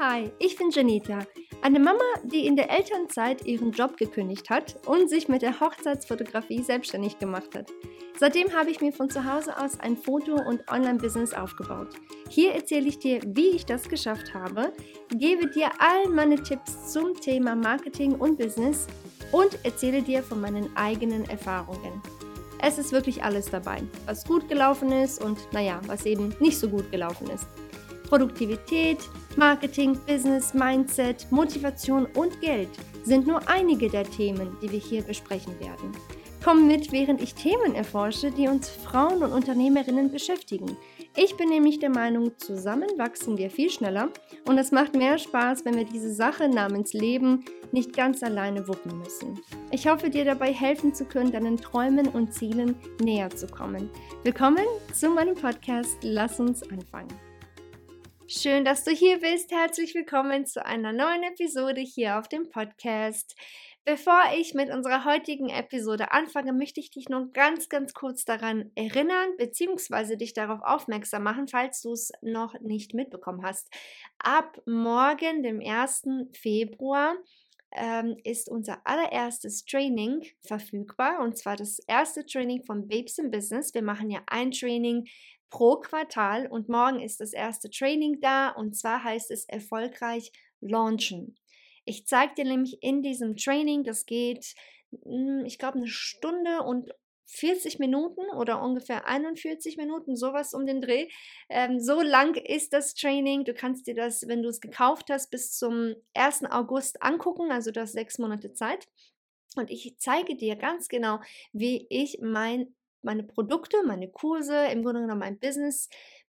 Hi, ich bin Janita, eine Mama, die in der Elternzeit ihren Job gekündigt hat und sich mit der Hochzeitsfotografie selbstständig gemacht hat. Seitdem habe ich mir von zu Hause aus ein Foto- und Online-Business aufgebaut. Hier erzähle ich dir, wie ich das geschafft habe, gebe dir all meine Tipps zum Thema Marketing und Business und erzähle dir von meinen eigenen Erfahrungen. Es ist wirklich alles dabei, was gut gelaufen ist und naja, was eben nicht so gut gelaufen ist. Produktivität, Marketing, Business, Mindset, Motivation und Geld sind nur einige der Themen, die wir hier besprechen werden. Komm mit, während ich Themen erforsche, die uns Frauen und Unternehmerinnen beschäftigen. Ich bin nämlich der Meinung, zusammen wachsen wir viel schneller und es macht mehr Spaß, wenn wir diese Sache namens Leben nicht ganz alleine wuppen müssen. Ich hoffe, dir dabei helfen zu können, deinen Träumen und Zielen näher zu kommen. Willkommen zu meinem Podcast. Lass uns anfangen. Schön, dass du hier bist. Herzlich willkommen zu einer neuen Episode hier auf dem Podcast. Bevor ich mit unserer heutigen Episode anfange, möchte ich dich nur ganz, ganz kurz daran erinnern, beziehungsweise dich darauf aufmerksam machen, falls du es noch nicht mitbekommen hast. Ab morgen, dem 1. Februar, ähm, ist unser allererstes Training verfügbar und zwar das erste Training von Babes in Business. Wir machen ja ein Training pro Quartal und morgen ist das erste Training da und zwar heißt es erfolgreich launchen. Ich zeige dir nämlich in diesem Training, das geht, hm, ich glaube, eine Stunde und 40 Minuten oder ungefähr 41 Minuten, sowas um den Dreh. Ähm, so lang ist das Training. Du kannst dir das, wenn du es gekauft hast, bis zum 1. August angucken, also du hast sechs Monate Zeit. Und ich zeige dir ganz genau, wie ich mein meine Produkte, meine Kurse, im Grunde genommen mein Business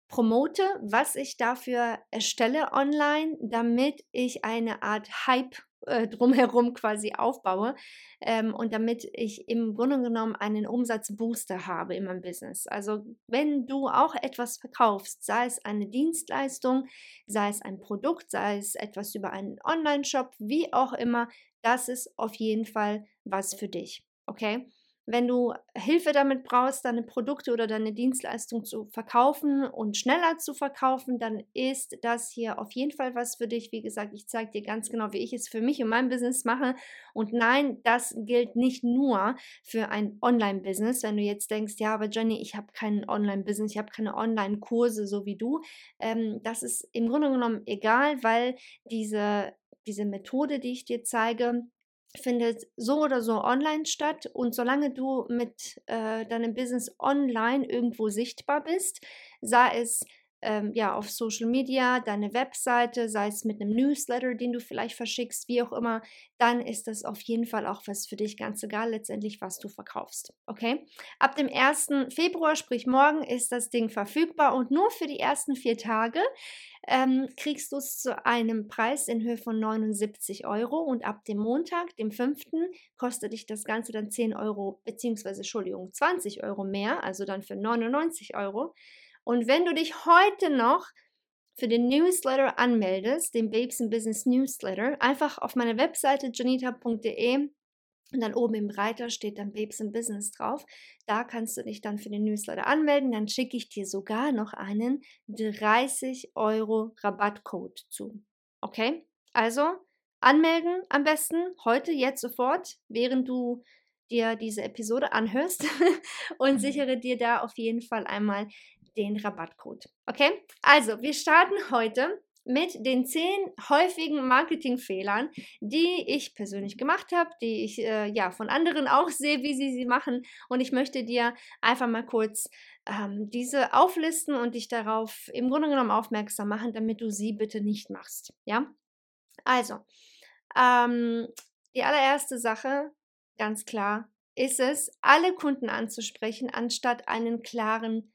promote, was ich dafür erstelle online, damit ich eine Art Hype äh, drumherum quasi aufbaue ähm, und damit ich im Grunde genommen einen Umsatzbooster habe in meinem Business. Also wenn du auch etwas verkaufst, sei es eine Dienstleistung, sei es ein Produkt, sei es etwas über einen Online-Shop, wie auch immer, das ist auf jeden Fall was für dich. Okay? Wenn du Hilfe damit brauchst, deine Produkte oder deine Dienstleistung zu verkaufen und schneller zu verkaufen, dann ist das hier auf jeden Fall was für dich. Wie gesagt, ich zeige dir ganz genau, wie ich es für mich und mein Business mache. Und nein, das gilt nicht nur für ein Online-Business. Wenn du jetzt denkst, ja, aber Jenny, ich habe kein Online-Business, ich habe keine Online-Kurse so wie du. Ähm, das ist im Grunde genommen egal, weil diese, diese Methode, die ich dir zeige, findet so oder so online statt. Und solange du mit äh, deinem Business online irgendwo sichtbar bist, sei es ähm, ja auf Social Media, deine Webseite, sei es mit einem Newsletter, den du vielleicht verschickst, wie auch immer, dann ist das auf jeden Fall auch was für dich, ganz egal letztendlich, was du verkaufst. Okay? Ab dem 1. Februar, sprich morgen, ist das Ding verfügbar und nur für die ersten vier Tage ähm, kriegst du es zu einem Preis in Höhe von 79 Euro und ab dem Montag, dem 5., kostet dich das Ganze dann 10 Euro, beziehungsweise, Entschuldigung, 20 Euro mehr, also dann für 99 Euro. Und wenn du dich heute noch für den Newsletter anmeldest, den Babes in Business Newsletter, einfach auf meiner Webseite janita.de und dann oben im Reiter steht dann Babes in Business drauf. Da kannst du dich dann für den Newsletter anmelden. Dann schicke ich dir sogar noch einen 30 Euro Rabattcode zu. Okay? Also anmelden am besten heute, jetzt sofort, während du dir diese Episode anhörst und mhm. sichere dir da auf jeden Fall einmal den Rabattcode. Okay? Also, wir starten heute mit den zehn häufigen Marketingfehlern, die ich persönlich gemacht habe, die ich äh, ja von anderen auch sehe, wie sie sie machen. Und ich möchte dir einfach mal kurz ähm, diese auflisten und dich darauf im Grunde genommen aufmerksam machen, damit du sie bitte nicht machst. Ja, also ähm, die allererste Sache, ganz klar, ist es, alle Kunden anzusprechen, anstatt einen klaren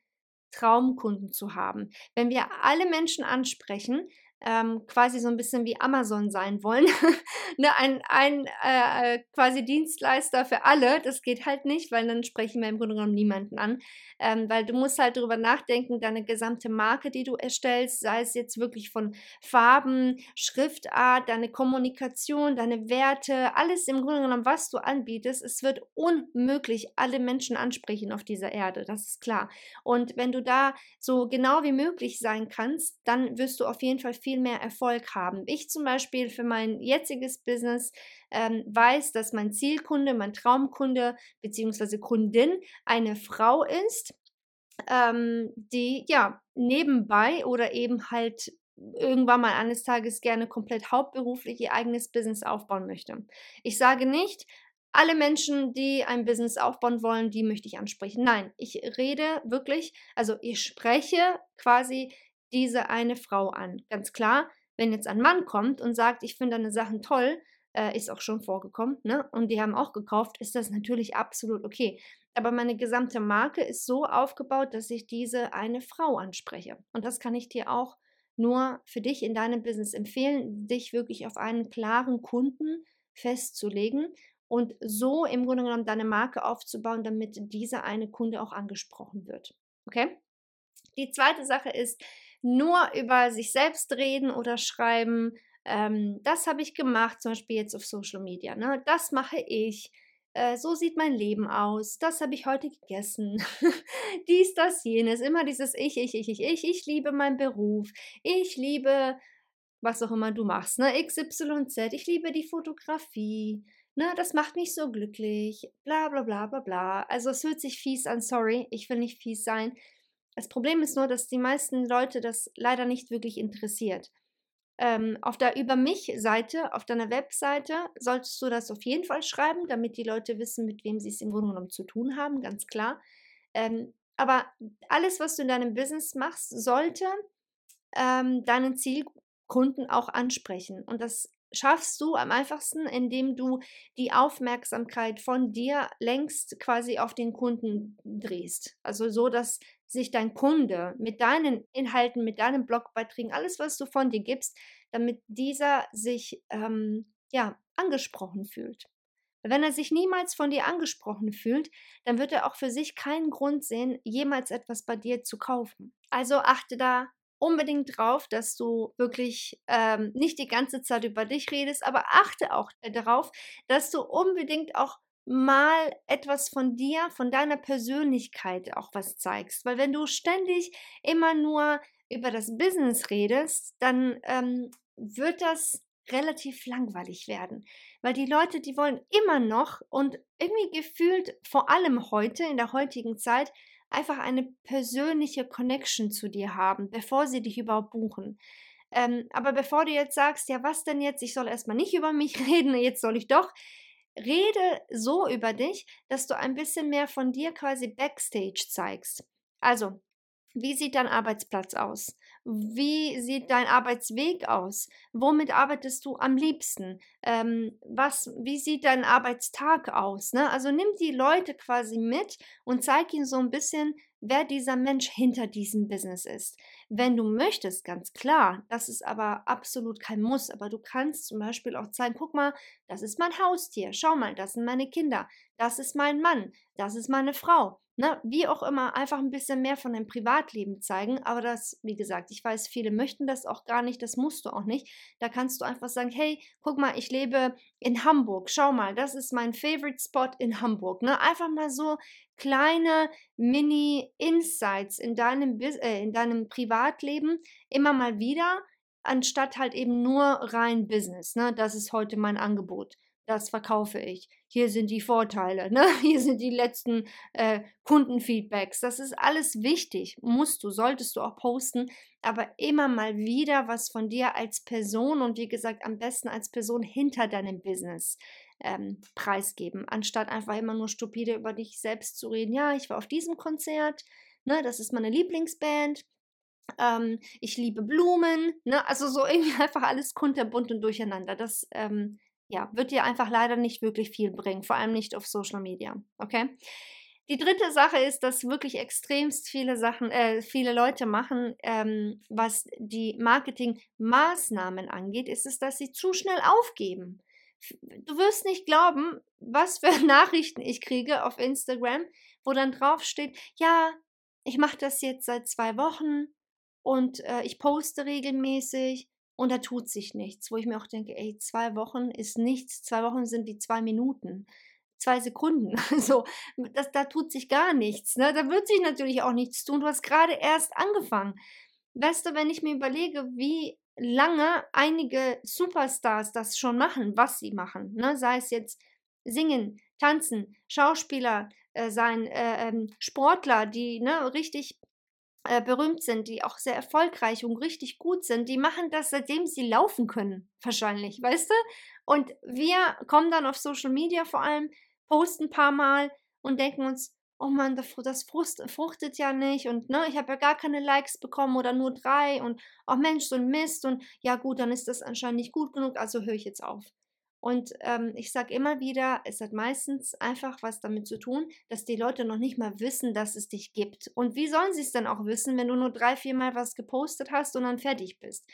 Traumkunden zu haben. Wenn wir alle Menschen ansprechen, ähm, quasi so ein bisschen wie Amazon sein wollen. ne, ein ein äh, quasi Dienstleister für alle, das geht halt nicht, weil dann sprechen wir im Grunde genommen niemanden an. Ähm, weil du musst halt darüber nachdenken, deine gesamte Marke, die du erstellst, sei es jetzt wirklich von Farben, Schriftart, deine Kommunikation, deine Werte, alles im Grunde genommen, was du anbietest, es wird unmöglich alle Menschen ansprechen auf dieser Erde, das ist klar. Und wenn du da so genau wie möglich sein kannst, dann wirst du auf jeden Fall viel viel mehr Erfolg haben. Ich zum Beispiel für mein jetziges Business ähm, weiß, dass mein Zielkunde, mein Traumkunde bzw. Kundin eine Frau ist, ähm, die ja nebenbei oder eben halt irgendwann mal eines Tages gerne komplett hauptberuflich ihr eigenes Business aufbauen möchte. Ich sage nicht, alle Menschen, die ein Business aufbauen wollen, die möchte ich ansprechen. Nein, ich rede wirklich, also ich spreche quasi diese eine Frau an. Ganz klar, wenn jetzt ein Mann kommt und sagt, ich finde deine Sachen toll, äh, ist auch schon vorgekommen, ne? Und die haben auch gekauft, ist das natürlich absolut okay. Aber meine gesamte Marke ist so aufgebaut, dass ich diese eine Frau anspreche. Und das kann ich dir auch nur für dich in deinem Business empfehlen, dich wirklich auf einen klaren Kunden festzulegen und so im Grunde genommen deine Marke aufzubauen, damit dieser eine Kunde auch angesprochen wird. Okay? Die zweite Sache ist, nur über sich selbst reden oder schreiben. Ähm, das habe ich gemacht, zum Beispiel jetzt auf Social Media. Ne? Das mache ich. Äh, so sieht mein Leben aus. Das habe ich heute gegessen. Dies, das, jenes. Immer dieses Ich, ich, ich, ich, ich. Ich liebe meinen Beruf. Ich liebe was auch immer du machst. Ne? XYZ. Ich liebe die Fotografie ne, das macht mich so glücklich, bla bla bla bla bla. Also es hört sich fies an, sorry, ich will nicht fies sein. Das Problem ist nur, dass die meisten Leute das leider nicht wirklich interessiert. Ähm, auf der Über mich-Seite, auf deiner Webseite, solltest du das auf jeden Fall schreiben, damit die Leute wissen, mit wem sie es im Grunde genommen zu tun haben, ganz klar. Ähm, aber alles, was du in deinem Business machst, sollte ähm, deinen Zielkunden auch ansprechen. Und das schaffst du am einfachsten, indem du die Aufmerksamkeit von dir längst quasi auf den Kunden drehst. Also so, dass sich dein Kunde mit deinen Inhalten, mit deinen Blogbeiträgen, alles, was du von dir gibst, damit dieser sich ähm, ja angesprochen fühlt. Wenn er sich niemals von dir angesprochen fühlt, dann wird er auch für sich keinen Grund sehen, jemals etwas bei dir zu kaufen. Also achte da unbedingt drauf, dass du wirklich ähm, nicht die ganze Zeit über dich redest, aber achte auch darauf, dass du unbedingt auch mal etwas von dir, von deiner Persönlichkeit auch was zeigst. Weil wenn du ständig immer nur über das Business redest, dann ähm, wird das relativ langweilig werden. Weil die Leute, die wollen immer noch und irgendwie gefühlt, vor allem heute, in der heutigen Zeit, einfach eine persönliche Connection zu dir haben, bevor sie dich überhaupt buchen. Ähm, aber bevor du jetzt sagst, ja, was denn jetzt? Ich soll erstmal nicht über mich reden, jetzt soll ich doch. Rede so über dich, dass du ein bisschen mehr von dir quasi backstage zeigst. Also, wie sieht dein Arbeitsplatz aus? Wie sieht dein Arbeitsweg aus? Womit arbeitest du am liebsten? Ähm, was, wie sieht dein Arbeitstag aus? Ne? Also nimm die Leute quasi mit und zeig ihnen so ein bisschen, wer dieser Mensch hinter diesem Business ist. Wenn du möchtest, ganz klar, das ist aber absolut kein Muss, aber du kannst zum Beispiel auch zeigen, guck mal, das ist mein Haustier, schau mal, das sind meine Kinder, das ist mein Mann, das ist meine Frau. Ne, wie auch immer, einfach ein bisschen mehr von deinem Privatleben zeigen. Aber das, wie gesagt, ich weiß, viele möchten das auch gar nicht, das musst du auch nicht. Da kannst du einfach sagen, hey, guck mal, ich lebe in Hamburg, schau mal, das ist mein Favorite Spot in Hamburg. Ne? Einfach mal so kleine Mini-Insights in deinem, äh, in deinem Privatleben immer mal wieder, anstatt halt eben nur rein Business. Ne? Das ist heute mein Angebot das verkaufe ich. Hier sind die Vorteile, ne? hier sind die letzten äh, Kundenfeedbacks. Das ist alles wichtig, musst du, solltest du auch posten, aber immer mal wieder was von dir als Person und wie gesagt, am besten als Person hinter deinem Business ähm, preisgeben, anstatt einfach immer nur stupide über dich selbst zu reden. Ja, ich war auf diesem Konzert, ne, das ist meine Lieblingsband. Ähm, ich liebe Blumen, ne? also so irgendwie einfach alles kunterbunt und durcheinander. Das ähm, ja, wird dir einfach leider nicht wirklich viel bringen, vor allem nicht auf Social Media. Okay? Die dritte Sache ist, dass wirklich extremst viele Sachen, äh, viele Leute machen, ähm, was die Marketingmaßnahmen angeht, ist es, dass sie zu schnell aufgeben. Du wirst nicht glauben, was für Nachrichten ich kriege auf Instagram, wo dann drauf steht, ja, ich mache das jetzt seit zwei Wochen und äh, ich poste regelmäßig und da tut sich nichts, wo ich mir auch denke, ey, zwei Wochen ist nichts, zwei Wochen sind wie zwei Minuten, zwei Sekunden, so, das, da tut sich gar nichts, ne? da wird sich natürlich auch nichts tun, du hast gerade erst angefangen. Weißt du, wenn ich mir überlege, wie lange einige Superstars das schon machen, was sie machen. Ne? Sei es jetzt singen, tanzen, Schauspieler äh, sein, äh, ähm, Sportler, die ne, richtig äh, berühmt sind, die auch sehr erfolgreich und richtig gut sind, die machen das, seitdem sie laufen können, wahrscheinlich, weißt du? Und wir kommen dann auf Social Media vor allem, posten ein paar Mal und denken uns, oh Mann, das fruchtet ja nicht und ne, ich habe ja gar keine Likes bekommen oder nur drei und oh Mensch, so ein Mist und ja gut, dann ist das anscheinend nicht gut genug, also höre ich jetzt auf. Und ähm, ich sage immer wieder, es hat meistens einfach was damit zu tun, dass die Leute noch nicht mal wissen, dass es dich gibt. Und wie sollen sie es dann auch wissen, wenn du nur drei, vier Mal was gepostet hast und dann fertig bist?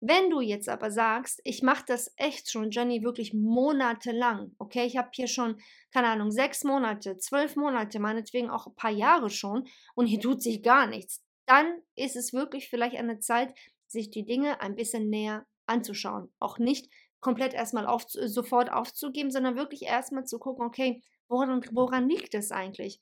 Wenn du jetzt aber sagst, ich mache das echt schon, Jenny, wirklich monatelang, okay, ich habe hier schon, keine Ahnung, sechs Monate, zwölf Monate, meinetwegen auch ein paar Jahre schon und hier tut sich gar nichts, dann ist es wirklich vielleicht der Zeit, sich die Dinge ein bisschen näher anzuschauen. Auch nicht komplett erstmal auf, sofort aufzugeben, sondern wirklich erstmal zu gucken, okay, woran, woran liegt es eigentlich?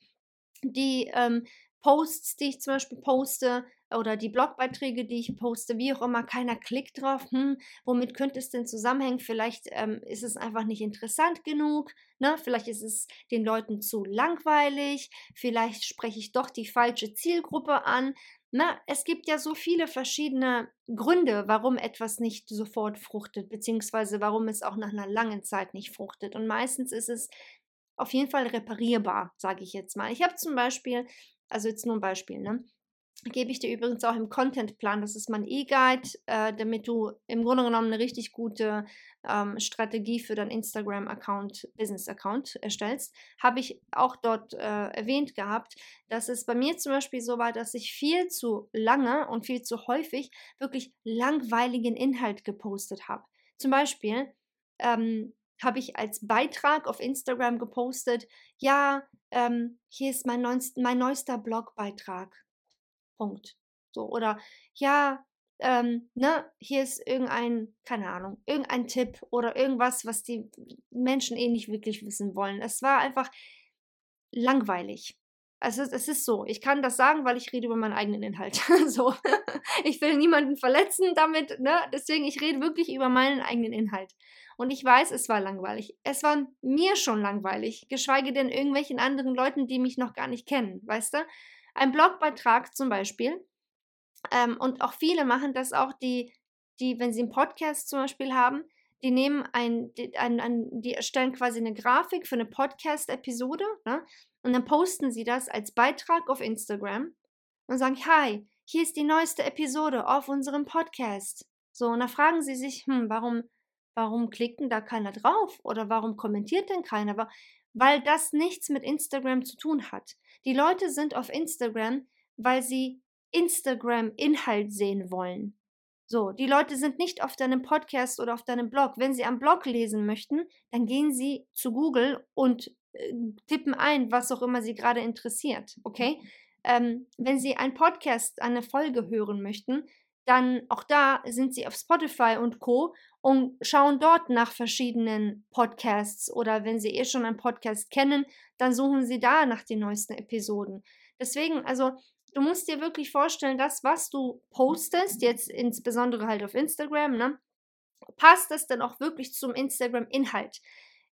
Die ähm, Posts, die ich zum Beispiel poste oder die Blogbeiträge, die ich poste, wie auch immer, keiner klickt drauf. Hm, womit könnte es denn zusammenhängen? Vielleicht ähm, ist es einfach nicht interessant genug. Ne? Vielleicht ist es den Leuten zu langweilig. Vielleicht spreche ich doch die falsche Zielgruppe an. Na, es gibt ja so viele verschiedene Gründe, warum etwas nicht sofort fruchtet, beziehungsweise warum es auch nach einer langen Zeit nicht fruchtet. Und meistens ist es auf jeden Fall reparierbar, sage ich jetzt mal. Ich habe zum Beispiel also jetzt nur ein Beispiel, ne? Gebe ich dir übrigens auch im Contentplan, das ist mein E-Guide, äh, damit du im Grunde genommen eine richtig gute ähm, Strategie für deinen Instagram-Account, Business-Account erstellst. Habe ich auch dort äh, erwähnt gehabt, dass es bei mir zum Beispiel so war, dass ich viel zu lange und viel zu häufig wirklich langweiligen Inhalt gepostet habe. Zum Beispiel ähm, habe ich als Beitrag auf Instagram gepostet, ja, ähm, hier ist mein, neunst, mein neuester Blogbeitrag. Punkt. So, oder ja, ähm, ne, hier ist irgendein, keine Ahnung, irgendein Tipp oder irgendwas, was die Menschen eh nicht wirklich wissen wollen. Es war einfach langweilig. Also es ist so, ich kann das sagen, weil ich rede über meinen eigenen Inhalt. so, ich will niemanden verletzen damit, ne? Deswegen ich rede wirklich über meinen eigenen Inhalt. Und ich weiß, es war langweilig. Es war mir schon langweilig, geschweige denn irgendwelchen anderen Leuten, die mich noch gar nicht kennen, weißt du? Ein Blogbeitrag zum Beispiel. Ähm, und auch viele machen das auch, die, die, wenn sie einen Podcast zum Beispiel haben, die nehmen ein, ein, ein die erstellen quasi eine Grafik für eine Podcast-Episode, ne? Und dann posten sie das als Beitrag auf Instagram und sagen, hi, hier ist die neueste Episode auf unserem Podcast. So, und da fragen sie sich, hm, warum warum klickt denn da keiner drauf? Oder warum kommentiert denn keiner? Weil das nichts mit Instagram zu tun hat. Die Leute sind auf Instagram, weil sie Instagram-Inhalt sehen wollen. So, die Leute sind nicht auf deinem Podcast oder auf deinem Blog. Wenn sie am Blog lesen möchten, dann gehen sie zu Google und äh, tippen ein, was auch immer sie gerade interessiert. Okay? Ähm, wenn sie einen Podcast, eine Folge hören möchten, dann auch da sind sie auf Spotify und Co. und schauen dort nach verschiedenen Podcasts oder wenn sie eh schon einen Podcast kennen, dann suchen sie da nach den neuesten Episoden. Deswegen, also du musst dir wirklich vorstellen, das, was du postest, jetzt insbesondere halt auf Instagram, ne, passt das dann auch wirklich zum Instagram-Inhalt.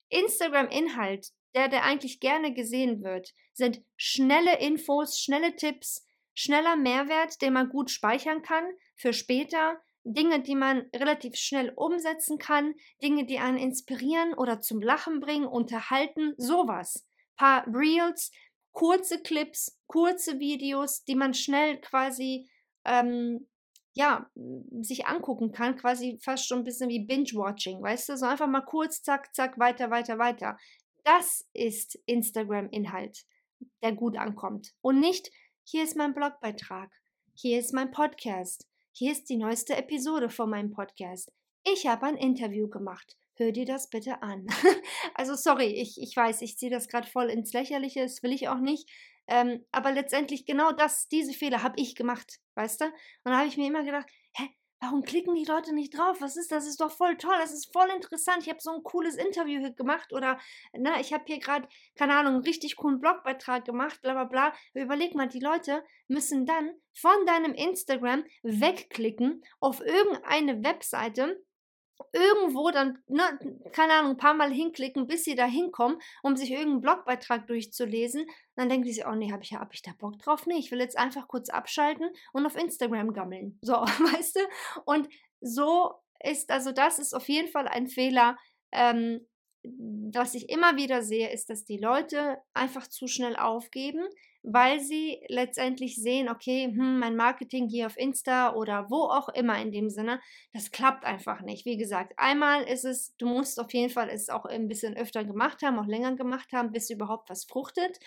Instagram-Inhalt, der, der eigentlich gerne gesehen wird, sind schnelle Infos, schnelle Tipps, schneller Mehrwert, den man gut speichern kann für später, Dinge, die man relativ schnell umsetzen kann, Dinge, die einen inspirieren oder zum Lachen bringen, unterhalten, sowas. Paar Reels, kurze Clips, kurze Videos, die man schnell quasi ähm, ja, sich angucken kann, quasi fast schon ein bisschen wie Binge-Watching, weißt du? So einfach mal kurz, zack, zack, weiter, weiter, weiter. Das ist Instagram-Inhalt, der gut ankommt. Und nicht hier ist mein Blogbeitrag. Hier ist mein Podcast. Hier ist die neueste Episode von meinem Podcast. Ich habe ein Interview gemacht. Hör dir das bitte an. also sorry, ich, ich weiß, ich ziehe das gerade voll ins Lächerliche, das will ich auch nicht. Ähm, aber letztendlich genau das, diese Fehler habe ich gemacht, weißt du? Und da habe ich mir immer gedacht, hä, warum klicken die Leute nicht drauf? Was ist das? Ist doch voll toll, das ist voll interessant. Ich habe so ein cooles Interview hier gemacht oder ne, ich habe hier gerade, keine Ahnung, einen richtig coolen Blogbeitrag gemacht, bla bla bla. Überleg mal, die Leute müssen dann von deinem Instagram wegklicken auf irgendeine Webseite, irgendwo dann, ne, keine Ahnung, ein paar Mal hinklicken, bis sie da hinkommen, um sich irgendeinen Blogbeitrag durchzulesen. Dann denken die oh nee, habe ich, hab ich da Bock drauf? Nee, ich will jetzt einfach kurz abschalten und auf Instagram gammeln. So, weißt du? Und so ist, also das ist auf jeden Fall ein Fehler, ähm, was ich immer wieder sehe, ist, dass die Leute einfach zu schnell aufgeben, weil sie letztendlich sehen, okay, hm, mein Marketing hier auf Insta oder wo auch immer in dem Sinne, das klappt einfach nicht. Wie gesagt, einmal ist es, du musst auf jeden Fall es auch ein bisschen öfter gemacht haben, auch länger gemacht haben, bis überhaupt was fruchtet.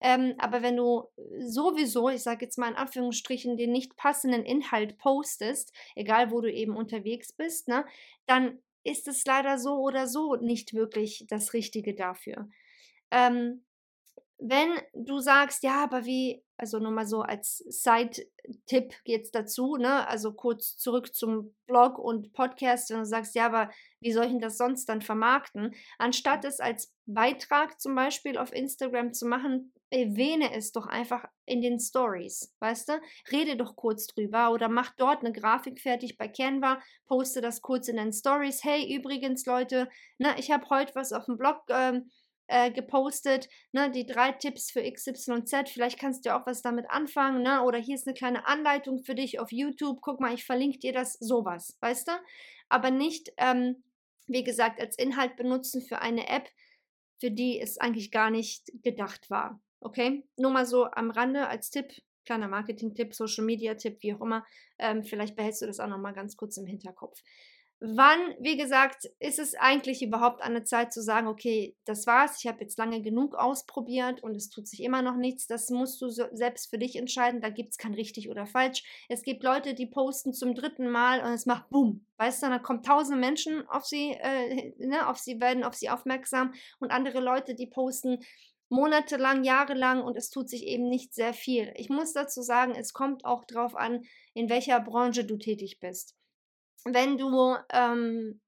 Ähm, aber wenn du sowieso, ich sage jetzt mal in Anführungsstrichen, den nicht passenden Inhalt postest, egal wo du eben unterwegs bist, ne, dann ist es leider so oder so nicht wirklich das Richtige dafür. Ähm, wenn du sagst, ja, aber wie, also nur mal so als Side-Tipp geht's dazu, ne? Also kurz zurück zum Blog und Podcast, wenn du sagst, ja, aber wie soll ich denn das sonst dann vermarkten? Anstatt es als Beitrag zum Beispiel auf Instagram zu machen, erwähne es doch einfach in den Stories, weißt du? Rede doch kurz drüber oder mach dort eine Grafik fertig bei Canva, poste das kurz in den Stories. Hey, übrigens, Leute, ne, ich habe heute was auf dem Blog ähm, äh, gepostet, ne, die drei Tipps für XYZ, vielleicht kannst du auch was damit anfangen, ne, oder hier ist eine kleine Anleitung für dich auf YouTube, guck mal, ich verlinke dir das, sowas, weißt du? Aber nicht, ähm, wie gesagt, als Inhalt benutzen für eine App, für die es eigentlich gar nicht gedacht war. Okay, nur mal so am Rande als Tipp, kleiner Marketing-Tipp, Social-Media-Tipp, wie auch immer. Ähm, vielleicht behältst du das auch noch mal ganz kurz im Hinterkopf. Wann, wie gesagt, ist es eigentlich überhaupt an der Zeit zu sagen, okay, das war's, ich habe jetzt lange genug ausprobiert und es tut sich immer noch nichts. Das musst du so selbst für dich entscheiden. Da gibt es kein richtig oder falsch. Es gibt Leute, die posten zum dritten Mal und es macht Boom. Weißt du, dann kommen tausende Menschen auf sie, äh, ne, auf sie werden auf sie aufmerksam und andere Leute, die posten monatelang, jahrelang und es tut sich eben nicht sehr viel. Ich muss dazu sagen, es kommt auch darauf an, in welcher Branche du tätig bist. Wenn du, ähm,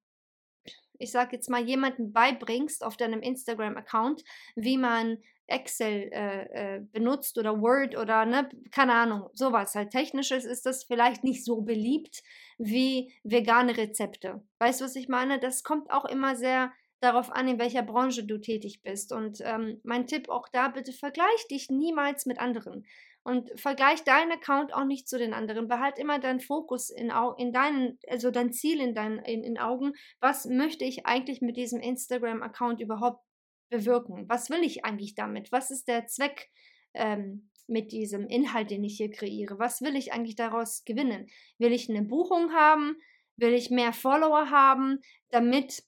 ich sage jetzt mal, jemanden beibringst auf deinem Instagram-Account, wie man Excel äh, äh, benutzt oder Word oder ne, keine Ahnung, sowas halt technisches ist das vielleicht nicht so beliebt wie vegane Rezepte. Weißt du, was ich meine? Das kommt auch immer sehr darauf an, in welcher Branche du tätig bist. Und ähm, mein Tipp auch da, bitte vergleich dich niemals mit anderen. Und vergleich deinen Account auch nicht zu den anderen. Behalt immer deinen Fokus in, in deinen, also dein Ziel in deinen in, in Augen. Was möchte ich eigentlich mit diesem Instagram-Account überhaupt bewirken? Was will ich eigentlich damit? Was ist der Zweck ähm, mit diesem Inhalt, den ich hier kreiere? Was will ich eigentlich daraus gewinnen? Will ich eine Buchung haben? Will ich mehr Follower haben, damit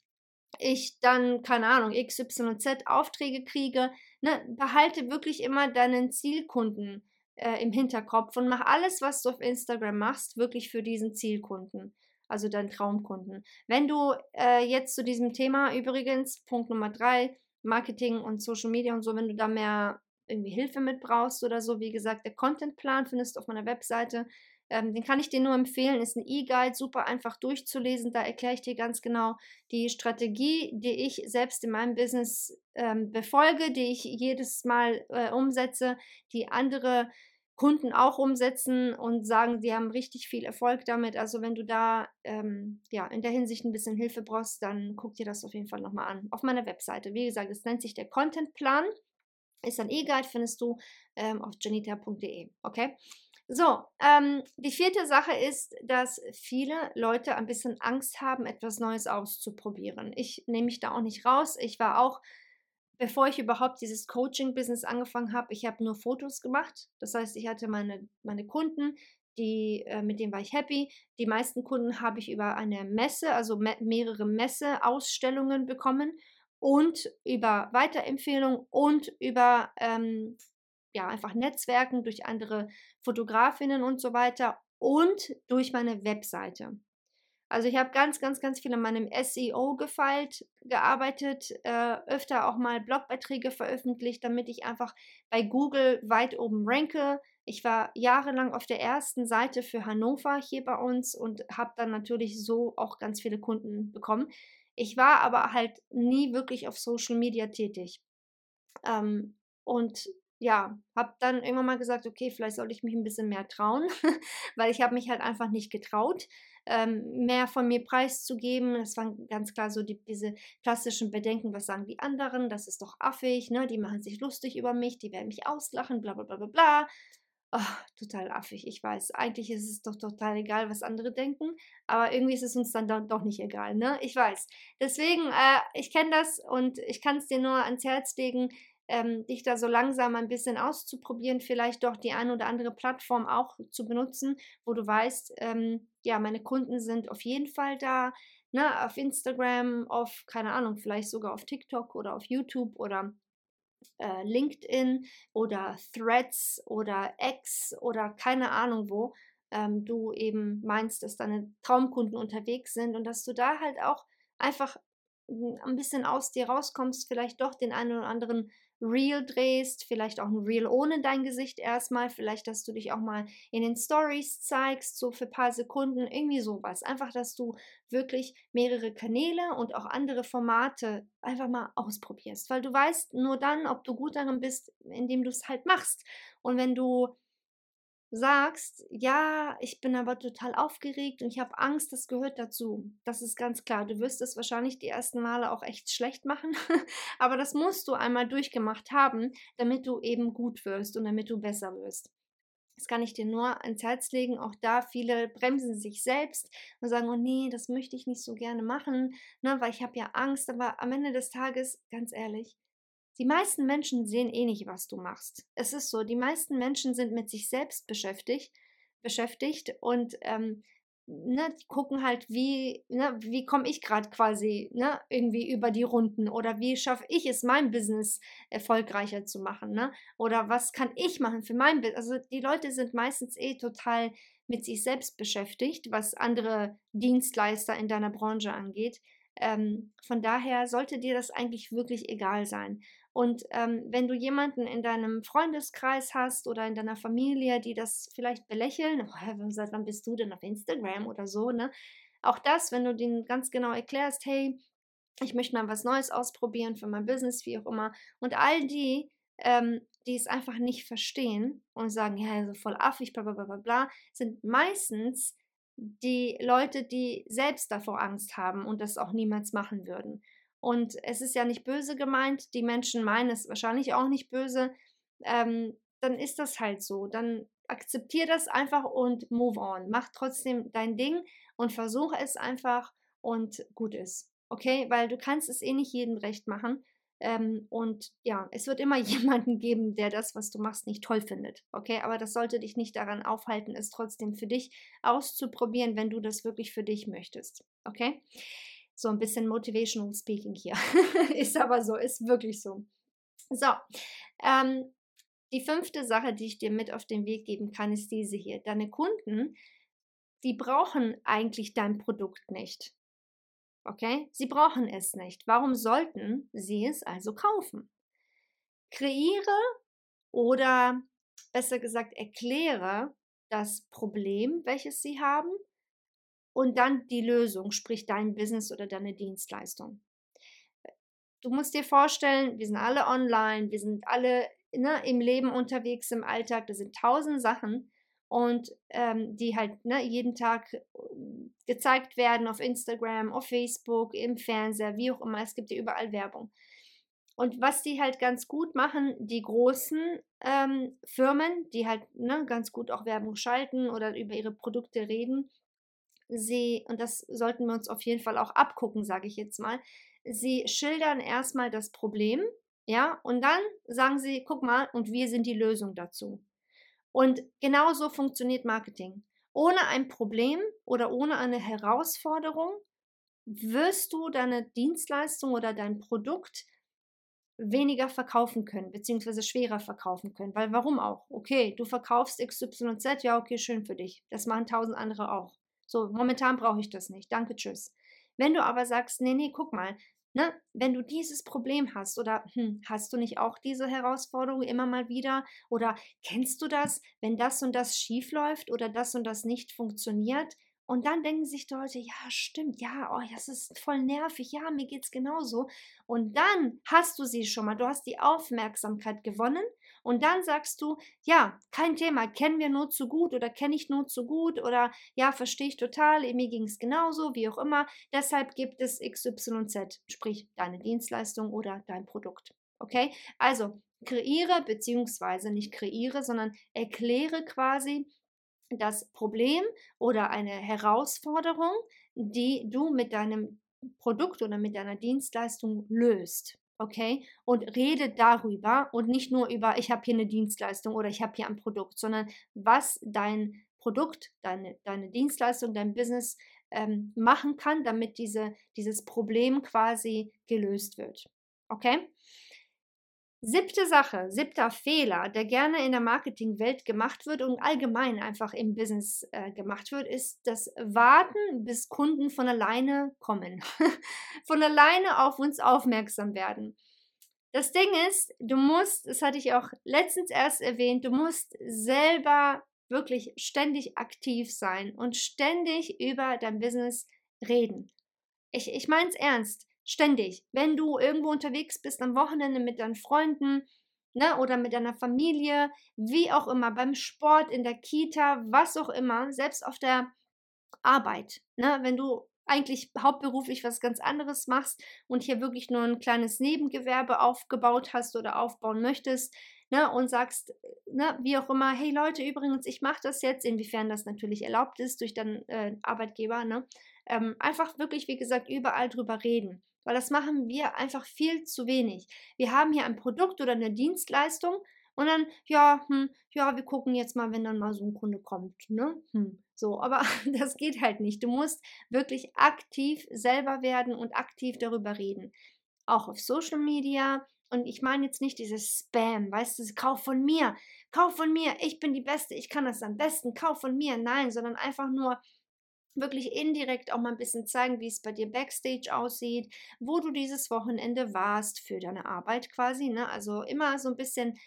ich dann, keine Ahnung, XYZ Aufträge kriege, ne, behalte wirklich immer deinen Zielkunden äh, im Hinterkopf und mach alles, was du auf Instagram machst, wirklich für diesen Zielkunden, also deinen Traumkunden. Wenn du äh, jetzt zu diesem Thema übrigens, Punkt Nummer drei, Marketing und Social Media und so, wenn du da mehr irgendwie Hilfe mit brauchst oder so, wie gesagt, der Contentplan findest du auf meiner Webseite. Ähm, den kann ich dir nur empfehlen, ist ein E-Guide, super einfach durchzulesen. Da erkläre ich dir ganz genau die Strategie, die ich selbst in meinem Business ähm, befolge, die ich jedes Mal äh, umsetze, die andere Kunden auch umsetzen und sagen, sie haben richtig viel Erfolg damit. Also wenn du da ähm, ja, in der Hinsicht ein bisschen Hilfe brauchst, dann guck dir das auf jeden Fall nochmal an. Auf meiner Webseite. Wie gesagt, es nennt sich der Contentplan. Ist ein E-Guide, findest du ähm, auf janita.de. Okay? So, ähm, die vierte Sache ist, dass viele Leute ein bisschen Angst haben, etwas Neues auszuprobieren. Ich nehme mich da auch nicht raus. Ich war auch, bevor ich überhaupt dieses Coaching-Business angefangen habe, ich habe nur Fotos gemacht. Das heißt, ich hatte meine, meine Kunden, die, äh, mit denen war ich happy. Die meisten Kunden habe ich über eine Messe, also me mehrere Messeausstellungen bekommen und über Weiterempfehlungen und über ähm, ja, einfach Netzwerken, durch andere Fotografinnen und so weiter und durch meine Webseite. Also ich habe ganz, ganz, ganz viel an meinem SEO gefeilt, gearbeitet, äh, öfter auch mal Blogbeiträge veröffentlicht, damit ich einfach bei Google weit oben ranke, Ich war jahrelang auf der ersten Seite für Hannover hier bei uns und habe dann natürlich so auch ganz viele Kunden bekommen. Ich war aber halt nie wirklich auf Social Media tätig. Ähm, und ja, habe dann irgendwann mal gesagt, okay, vielleicht sollte ich mich ein bisschen mehr trauen, weil ich habe mich halt einfach nicht getraut, ähm, mehr von mir preiszugeben. Das waren ganz klar so die, diese klassischen Bedenken, was sagen die anderen, das ist doch affig, ne? die machen sich lustig über mich, die werden mich auslachen, bla bla bla bla bla. Oh, total affig, ich weiß. Eigentlich ist es doch total egal, was andere denken, aber irgendwie ist es uns dann doch, nicht egal, ne? Ich weiß. Deswegen, äh, ich kenne das und ich kann es dir nur ans Herz legen, ähm, dich da so langsam ein bisschen auszuprobieren, vielleicht doch die eine oder andere Plattform auch zu benutzen, wo du weißt, ähm, ja, meine Kunden sind auf jeden Fall da, ne, auf Instagram, auf, keine Ahnung, vielleicht sogar auf TikTok oder auf YouTube oder äh, LinkedIn oder Threads oder X oder keine Ahnung wo. Ähm, du eben meinst, dass deine Traumkunden unterwegs sind und dass du da halt auch einfach hm, ein bisschen aus dir rauskommst, vielleicht doch den einen oder anderen Reel drehst, vielleicht auch ein Reel ohne dein Gesicht erstmal, vielleicht, dass du dich auch mal in den Stories zeigst, so für ein paar Sekunden, irgendwie sowas. Einfach, dass du wirklich mehrere Kanäle und auch andere Formate einfach mal ausprobierst, weil du weißt nur dann, ob du gut darin bist, indem du es halt machst. Und wenn du sagst, ja, ich bin aber total aufgeregt und ich habe Angst, das gehört dazu. Das ist ganz klar. Du wirst es wahrscheinlich die ersten Male auch echt schlecht machen, aber das musst du einmal durchgemacht haben, damit du eben gut wirst und damit du besser wirst. Das kann ich dir nur ans Herz legen. Auch da viele bremsen sich selbst und sagen, oh nee, das möchte ich nicht so gerne machen, ne, weil ich habe ja Angst. Aber am Ende des Tages, ganz ehrlich, die meisten Menschen sehen eh nicht, was du machst. Es ist so, die meisten Menschen sind mit sich selbst beschäftigt, beschäftigt und ähm, ne, gucken halt, wie, ne, wie komme ich gerade quasi ne, irgendwie über die Runden oder wie schaffe ich es, mein Business erfolgreicher zu machen, ne? Oder was kann ich machen für mein Business? Also die Leute sind meistens eh total mit sich selbst beschäftigt, was andere Dienstleister in deiner Branche angeht. Ähm, von daher sollte dir das eigentlich wirklich egal sein. Und ähm, wenn du jemanden in deinem Freundeskreis hast oder in deiner Familie, die das vielleicht belächeln, oh, seit wann bist du denn auf Instagram oder so, ne? Auch das, wenn du denen ganz genau erklärst, hey, ich möchte mal was Neues ausprobieren für mein Business, wie auch immer. Und all die, ähm, die es einfach nicht verstehen und sagen, ja, so voll affig, bla bla bla bla, sind meistens die Leute, die selbst davor Angst haben und das auch niemals machen würden. Und es ist ja nicht böse gemeint, die Menschen meinen es wahrscheinlich auch nicht böse, ähm, dann ist das halt so. Dann akzeptier das einfach und move on. Mach trotzdem dein Ding und versuch es einfach und gut ist. Okay, weil du kannst es eh nicht jedem recht machen. Ähm, und ja, es wird immer jemanden geben, der das, was du machst, nicht toll findet. Okay, aber das sollte dich nicht daran aufhalten, es trotzdem für dich auszuprobieren, wenn du das wirklich für dich möchtest. Okay? So ein bisschen Motivational Speaking hier. ist aber so, ist wirklich so. So, ähm, die fünfte Sache, die ich dir mit auf den Weg geben kann, ist diese hier. Deine Kunden, die brauchen eigentlich dein Produkt nicht. Okay? Sie brauchen es nicht. Warum sollten sie es also kaufen? Kreiere oder besser gesagt erkläre das Problem, welches sie haben und dann die Lösung, sprich dein Business oder deine Dienstleistung. Du musst dir vorstellen, wir sind alle online, wir sind alle ne, im Leben unterwegs, im Alltag, das sind tausend Sachen und ähm, die halt ne, jeden Tag gezeigt werden auf Instagram, auf Facebook, im Fernseher, wie auch immer. Es gibt ja überall Werbung. Und was die halt ganz gut machen, die großen ähm, Firmen, die halt ne, ganz gut auch Werbung schalten oder über ihre Produkte reden, sie, und das sollten wir uns auf jeden Fall auch abgucken, sage ich jetzt mal, sie schildern erstmal das Problem, ja, und dann sagen sie, guck mal, und wir sind die Lösung dazu. Und genau so funktioniert Marketing. Ohne ein Problem oder ohne eine Herausforderung wirst du deine Dienstleistung oder dein Produkt weniger verkaufen können, beziehungsweise schwerer verkaufen können. Weil warum auch? Okay, du verkaufst XYZ, ja, okay, schön für dich. Das machen tausend andere auch. So, momentan brauche ich das nicht. Danke, tschüss. Wenn du aber sagst, nee, nee, guck mal, Ne? Wenn du dieses Problem hast oder hm, hast du nicht auch diese Herausforderung immer mal wieder oder kennst du das, wenn das und das schief läuft oder das und das nicht funktioniert? Und dann denken sich die Leute, ja, stimmt, ja, oh, das ist voll nervig, ja, mir geht's genauso. Und dann hast du sie schon mal, du hast die Aufmerksamkeit gewonnen und dann sagst du, ja, kein Thema, kennen wir nur zu gut oder kenne ich nur zu gut oder ja, verstehe ich total, mir ging es genauso, wie auch immer. Deshalb gibt es XYZ, sprich deine Dienstleistung oder dein Produkt. Okay? Also kreiere beziehungsweise nicht kreiere, sondern erkläre quasi das Problem oder eine Herausforderung, die du mit deinem Produkt oder mit deiner Dienstleistung löst okay? Und rede darüber und nicht nur über, ich habe hier eine Dienstleistung oder ich habe hier ein Produkt, sondern was dein Produkt, deine, deine Dienstleistung, dein Business ähm, machen kann, damit diese, dieses Problem quasi gelöst wird. Okay? Siebte Sache, siebter Fehler, der gerne in der Marketingwelt gemacht wird und allgemein einfach im Business äh, gemacht wird, ist das Warten, bis Kunden von alleine kommen, von alleine auf uns aufmerksam werden. Das Ding ist, du musst, das hatte ich auch letztens erst erwähnt, du musst selber wirklich ständig aktiv sein und ständig über dein Business reden. Ich, ich meine es ernst. Ständig. Wenn du irgendwo unterwegs bist am Wochenende mit deinen Freunden ne, oder mit deiner Familie, wie auch immer, beim Sport, in der Kita, was auch immer, selbst auf der Arbeit. Ne, wenn du eigentlich hauptberuflich was ganz anderes machst und hier wirklich nur ein kleines Nebengewerbe aufgebaut hast oder aufbauen möchtest, ne, und sagst, ne, wie auch immer, hey Leute, übrigens, ich mache das jetzt, inwiefern das natürlich erlaubt ist durch deinen äh, Arbeitgeber, ne, ähm, einfach wirklich, wie gesagt, überall drüber reden weil das machen wir einfach viel zu wenig. Wir haben hier ein Produkt oder eine Dienstleistung und dann, ja, hm, ja, wir gucken jetzt mal, wenn dann mal so ein Kunde kommt, ne? Hm, so, aber das geht halt nicht. Du musst wirklich aktiv selber werden und aktiv darüber reden. Auch auf Social Media. Und ich meine jetzt nicht dieses Spam, weißt du, kauf von mir, kauf von mir, ich bin die Beste, ich kann das am besten, kauf von mir. Nein, sondern einfach nur, wirklich indirekt auch mal ein bisschen zeigen, wie es bei dir backstage aussieht, wo du dieses Wochenende warst für deine Arbeit quasi. Ne? Also immer so ein bisschen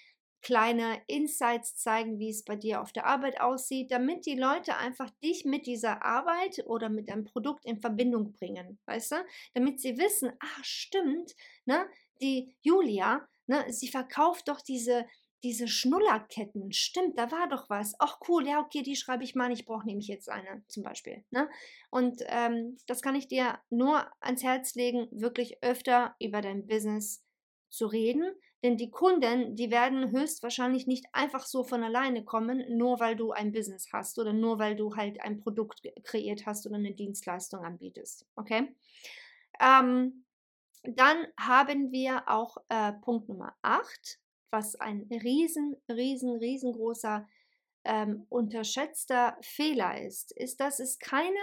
kleine Insights zeigen, wie es bei dir auf der Arbeit aussieht, damit die Leute einfach dich mit dieser Arbeit oder mit deinem Produkt in Verbindung bringen, weißt du? Damit sie wissen, ach stimmt, ne, die Julia, ne, sie verkauft doch diese diese Schnullerketten, stimmt, da war doch was. Ach cool, ja, okay, die schreibe ich mal, ich brauche nämlich jetzt eine zum Beispiel. Ne? Und ähm, das kann ich dir nur ans Herz legen, wirklich öfter über dein Business zu reden. Denn die Kunden, die werden höchstwahrscheinlich nicht einfach so von alleine kommen, nur weil du ein Business hast oder nur weil du halt ein Produkt kreiert hast oder eine Dienstleistung anbietest. Okay? Ähm, dann haben wir auch äh, Punkt Nummer 8 was ein riesen, riesen, riesengroßer ähm, unterschätzter Fehler ist, ist, dass es keine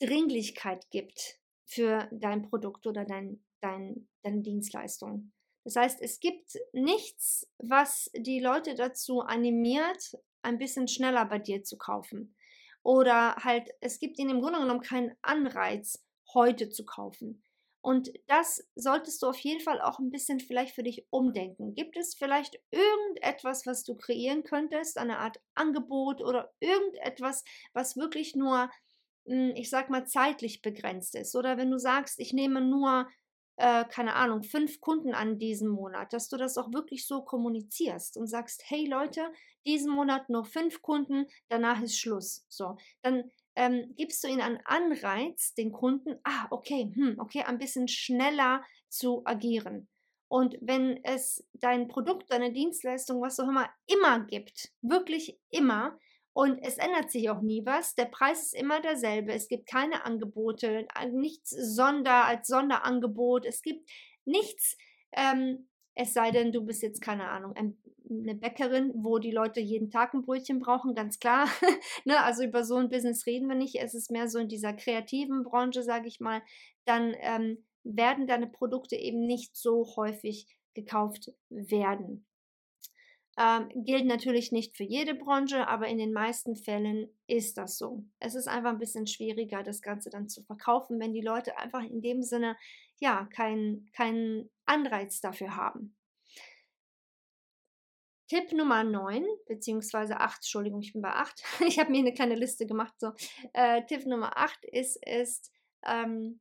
Dringlichkeit gibt für dein Produkt oder dein, dein, deine Dienstleistung. Das heißt, es gibt nichts, was die Leute dazu animiert, ein bisschen schneller bei dir zu kaufen. Oder halt, es gibt ihnen im Grunde genommen keinen Anreiz, heute zu kaufen. Und das solltest du auf jeden Fall auch ein bisschen vielleicht für dich umdenken. Gibt es vielleicht irgendetwas, was du kreieren könntest, eine Art Angebot oder irgendetwas, was wirklich nur, hm, ich sag mal, zeitlich begrenzt ist? Oder wenn du sagst, ich nehme nur, äh, keine Ahnung, fünf Kunden an diesem Monat, dass du das auch wirklich so kommunizierst und sagst, hey Leute, diesen Monat nur fünf Kunden, danach ist Schluss. So, dann ähm, gibst du ihnen einen Anreiz, den Kunden, ah, okay, hm, okay, ein bisschen schneller zu agieren. Und wenn es dein Produkt, deine Dienstleistung, was auch immer, immer gibt, wirklich immer, und es ändert sich auch nie was, der Preis ist immer derselbe, es gibt keine Angebote, nichts Sonder als Sonderangebot, es gibt nichts, ähm, es sei denn, du bist jetzt, keine Ahnung, eine Bäckerin, wo die Leute jeden Tag ein Brötchen brauchen, ganz klar. ne? Also über so ein Business reden wir nicht. Es ist mehr so in dieser kreativen Branche, sage ich mal. Dann ähm, werden deine Produkte eben nicht so häufig gekauft werden. Ähm, gilt natürlich nicht für jede Branche, aber in den meisten Fällen ist das so. Es ist einfach ein bisschen schwieriger, das Ganze dann zu verkaufen, wenn die Leute einfach in dem Sinne ja keinen kein Anreiz dafür haben. Tipp Nummer 9, beziehungsweise 8, Entschuldigung, ich bin bei 8. Ich habe mir eine kleine Liste gemacht. So. Äh, Tipp Nummer 8 ist, ist ähm,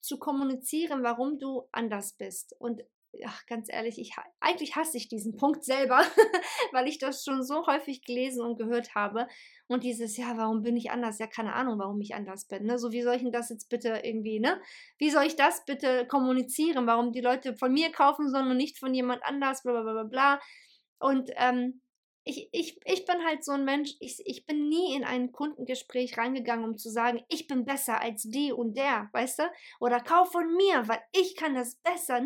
zu kommunizieren, warum du anders bist. Und ach, ganz ehrlich, ich, eigentlich hasse ich diesen Punkt selber, weil ich das schon so häufig gelesen und gehört habe. Und dieses, ja, warum bin ich anders? Ja, keine Ahnung, warum ich anders bin. Ne? So, wie soll ich denn das jetzt bitte irgendwie, ne? Wie soll ich das bitte kommunizieren? Warum die Leute von mir kaufen sollen und nicht von jemand anders, bla bla bla bla. Und ähm, ich, ich, ich bin halt so ein Mensch, ich, ich bin nie in ein Kundengespräch reingegangen, um zu sagen, ich bin besser als die und der, weißt du? Oder kauf von mir, weil ich kann das besser.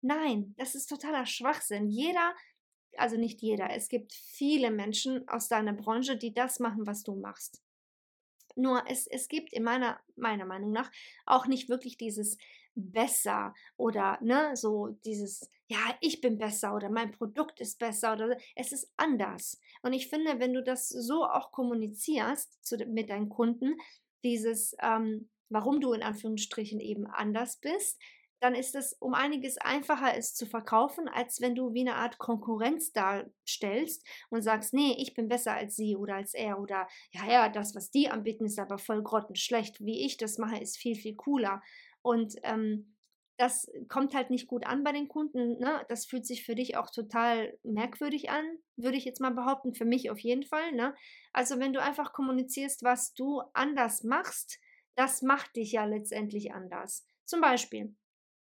Nein, das ist totaler Schwachsinn. Jeder, also nicht jeder, es gibt viele Menschen aus deiner Branche, die das machen, was du machst. Nur es, es gibt in meiner, meiner Meinung nach auch nicht wirklich dieses besser oder ne, so dieses, ja, ich bin besser oder mein Produkt ist besser oder es ist anders. Und ich finde, wenn du das so auch kommunizierst zu, mit deinen Kunden, dieses, ähm, warum du in Anführungsstrichen eben anders bist, dann ist es um einiges einfacher, es zu verkaufen, als wenn du wie eine Art Konkurrenz darstellst und sagst, nee, ich bin besser als sie oder als er oder ja, ja, das, was die anbieten, ist aber voll grottenschlecht. Wie ich das mache, ist viel, viel cooler. Und ähm, das kommt halt nicht gut an bei den Kunden. Ne? Das fühlt sich für dich auch total merkwürdig an, würde ich jetzt mal behaupten, für mich auf jeden Fall. Ne? Also wenn du einfach kommunizierst, was du anders machst, das macht dich ja letztendlich anders. Zum Beispiel,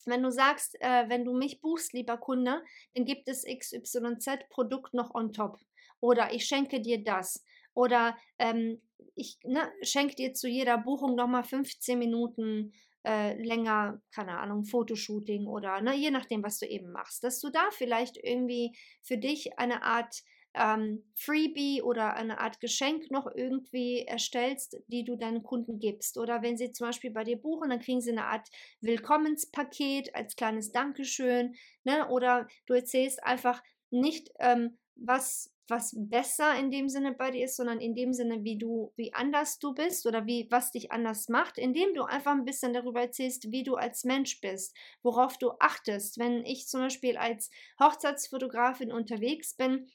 wenn du sagst, äh, wenn du mich buchst, lieber Kunde, dann gibt es XYZ-Produkt noch on top. Oder ich schenke dir das. Oder ähm, ich ne, schenke dir zu jeder Buchung nochmal 15 Minuten äh, länger, keine Ahnung, Fotoshooting oder ne, je nachdem, was du eben machst, dass du da vielleicht irgendwie für dich eine Art ähm, Freebie oder eine Art Geschenk noch irgendwie erstellst, die du deinen Kunden gibst. Oder wenn sie zum Beispiel bei dir buchen, dann kriegen sie eine Art Willkommenspaket als kleines Dankeschön. Ne? Oder du erzählst einfach nicht, ähm, was was besser in dem Sinne bei dir ist, sondern in dem Sinne, wie du, wie anders du bist oder wie, was dich anders macht, indem du einfach ein bisschen darüber erzählst, wie du als Mensch bist, worauf du achtest. Wenn ich zum Beispiel als Hochzeitsfotografin unterwegs bin,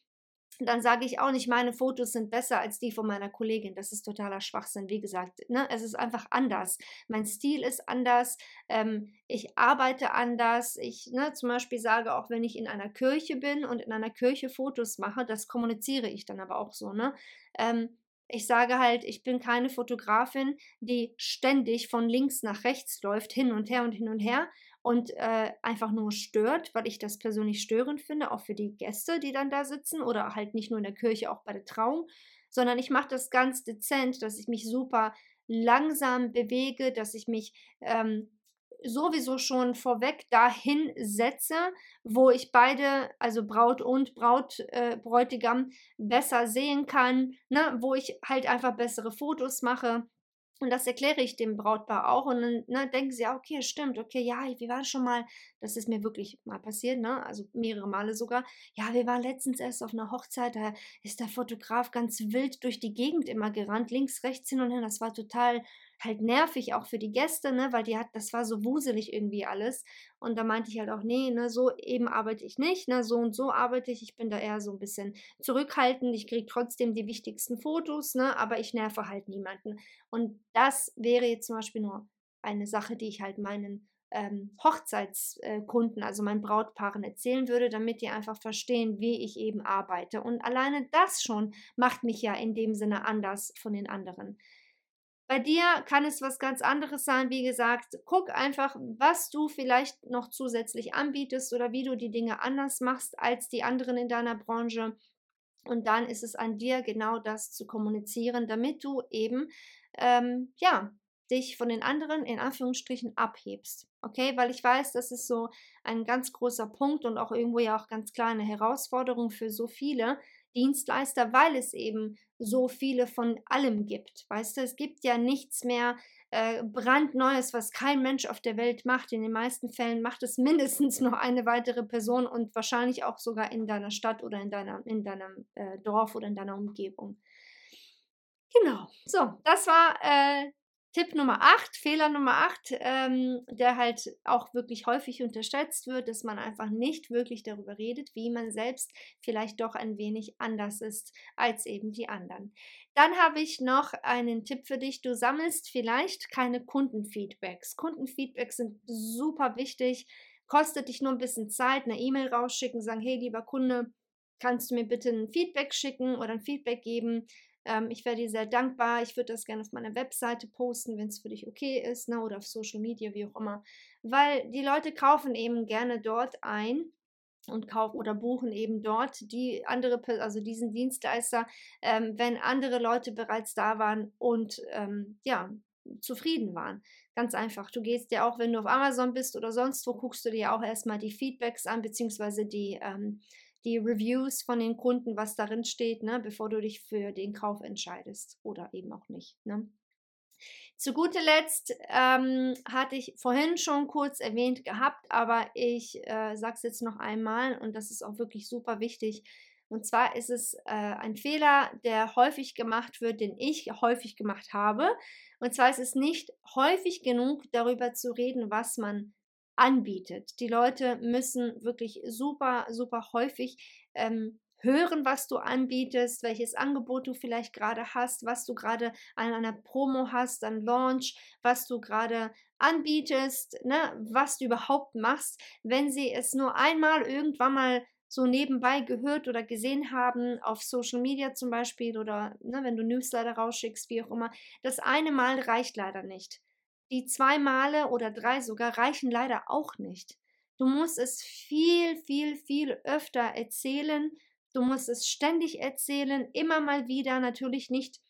dann sage ich auch nicht, meine Fotos sind besser als die von meiner Kollegin. Das ist totaler Schwachsinn. Wie gesagt, ne? es ist einfach anders. Mein Stil ist anders. Ähm, ich arbeite anders. Ich ne, zum Beispiel sage auch, wenn ich in einer Kirche bin und in einer Kirche Fotos mache, das kommuniziere ich dann aber auch so. Ne? Ähm, ich sage halt, ich bin keine Fotografin, die ständig von links nach rechts läuft, hin und her und hin und her, und äh, einfach nur stört, weil ich das persönlich störend finde, auch für die Gäste, die dann da sitzen oder halt nicht nur in der Kirche, auch bei der Trauung, sondern ich mache das ganz dezent, dass ich mich super langsam bewege, dass ich mich ähm, sowieso schon vorweg dahin setze, wo ich beide, also Braut und Braut, äh, Bräutigam, besser sehen kann, ne? wo ich halt einfach bessere Fotos mache und das erkläre ich dem Brautpaar auch. Und dann ne, denken sie, okay, stimmt, okay, ja, wir waren schon mal, das ist mir wirklich mal passiert, ne? Also mehrere Male sogar. Ja, wir waren letztens erst auf einer Hochzeit, da ist der Fotograf ganz wild durch die Gegend immer gerannt, links, rechts hin und her. Das war total halt nervig auch für die Gäste, ne, weil die hat, das war so wuselig irgendwie alles. Und da meinte ich halt auch, nee, ne, so eben arbeite ich nicht, ne, so und so arbeite ich. Ich bin da eher so ein bisschen zurückhaltend. Ich kriege trotzdem die wichtigsten Fotos, ne, aber ich nerve halt niemanden. Und das wäre jetzt zum Beispiel nur eine Sache, die ich halt meinen ähm, Hochzeitskunden, also meinen Brautpaaren erzählen würde, damit die einfach verstehen, wie ich eben arbeite. Und alleine das schon macht mich ja in dem Sinne anders von den anderen. Bei dir kann es was ganz anderes sein. Wie gesagt, guck einfach, was du vielleicht noch zusätzlich anbietest oder wie du die Dinge anders machst als die anderen in deiner Branche. Und dann ist es an dir, genau das zu kommunizieren, damit du eben, ähm, ja, dich von den anderen in Anführungsstrichen abhebst. Okay, weil ich weiß, das ist so ein ganz großer Punkt und auch irgendwo ja auch ganz klar eine Herausforderung für so viele, Dienstleister, weil es eben so viele von allem gibt. Weißt du, es gibt ja nichts mehr, äh, brandneues, was kein Mensch auf der Welt macht. In den meisten Fällen macht es mindestens noch eine weitere Person und wahrscheinlich auch sogar in deiner Stadt oder in, deiner, in deinem äh, Dorf oder in deiner Umgebung. Genau, so, das war äh, Tipp Nummer 8, Fehler Nummer 8, ähm, der halt auch wirklich häufig unterschätzt wird, dass man einfach nicht wirklich darüber redet, wie man selbst vielleicht doch ein wenig anders ist als eben die anderen. Dann habe ich noch einen Tipp für dich. Du sammelst vielleicht keine Kundenfeedbacks. Kundenfeedbacks sind super wichtig, kostet dich nur ein bisschen Zeit, eine E-Mail rausschicken, sagen, hey lieber Kunde, kannst du mir bitte ein Feedback schicken oder ein Feedback geben? Ähm, ich wäre dir sehr dankbar. Ich würde das gerne auf meiner Webseite posten, wenn es für dich okay ist, ne, oder auf Social Media, wie auch immer. Weil die Leute kaufen eben gerne dort ein und kaufen oder buchen eben dort die andere, also diesen Dienstleister, ähm, wenn andere Leute bereits da waren und ähm, ja, zufrieden waren. Ganz einfach. Du gehst ja auch, wenn du auf Amazon bist oder sonst wo, guckst du dir auch erstmal die Feedbacks an, beziehungsweise die, ähm, die Reviews von den Kunden, was darin steht, ne, bevor du dich für den Kauf entscheidest oder eben auch nicht. Ne? Zu guter Letzt ähm, hatte ich vorhin schon kurz erwähnt gehabt, aber ich äh, sage es jetzt noch einmal und das ist auch wirklich super wichtig. Und zwar ist es äh, ein Fehler, der häufig gemacht wird, den ich häufig gemacht habe. Und zwar ist es nicht häufig genug darüber zu reden, was man anbietet. Die Leute müssen wirklich super, super häufig ähm, hören, was du anbietest, welches Angebot du vielleicht gerade hast, was du gerade an einer Promo hast, an Launch, was du gerade anbietest, ne, was du überhaupt machst. Wenn sie es nur einmal irgendwann mal so nebenbei gehört oder gesehen haben, auf Social Media zum Beispiel oder ne, wenn du Newsletter rausschickst, wie auch immer, das eine Mal reicht leider nicht. Die zwei Male oder drei sogar reichen leider auch nicht. Du musst es viel, viel, viel öfter erzählen. Du musst es ständig erzählen, immer mal wieder, natürlich nicht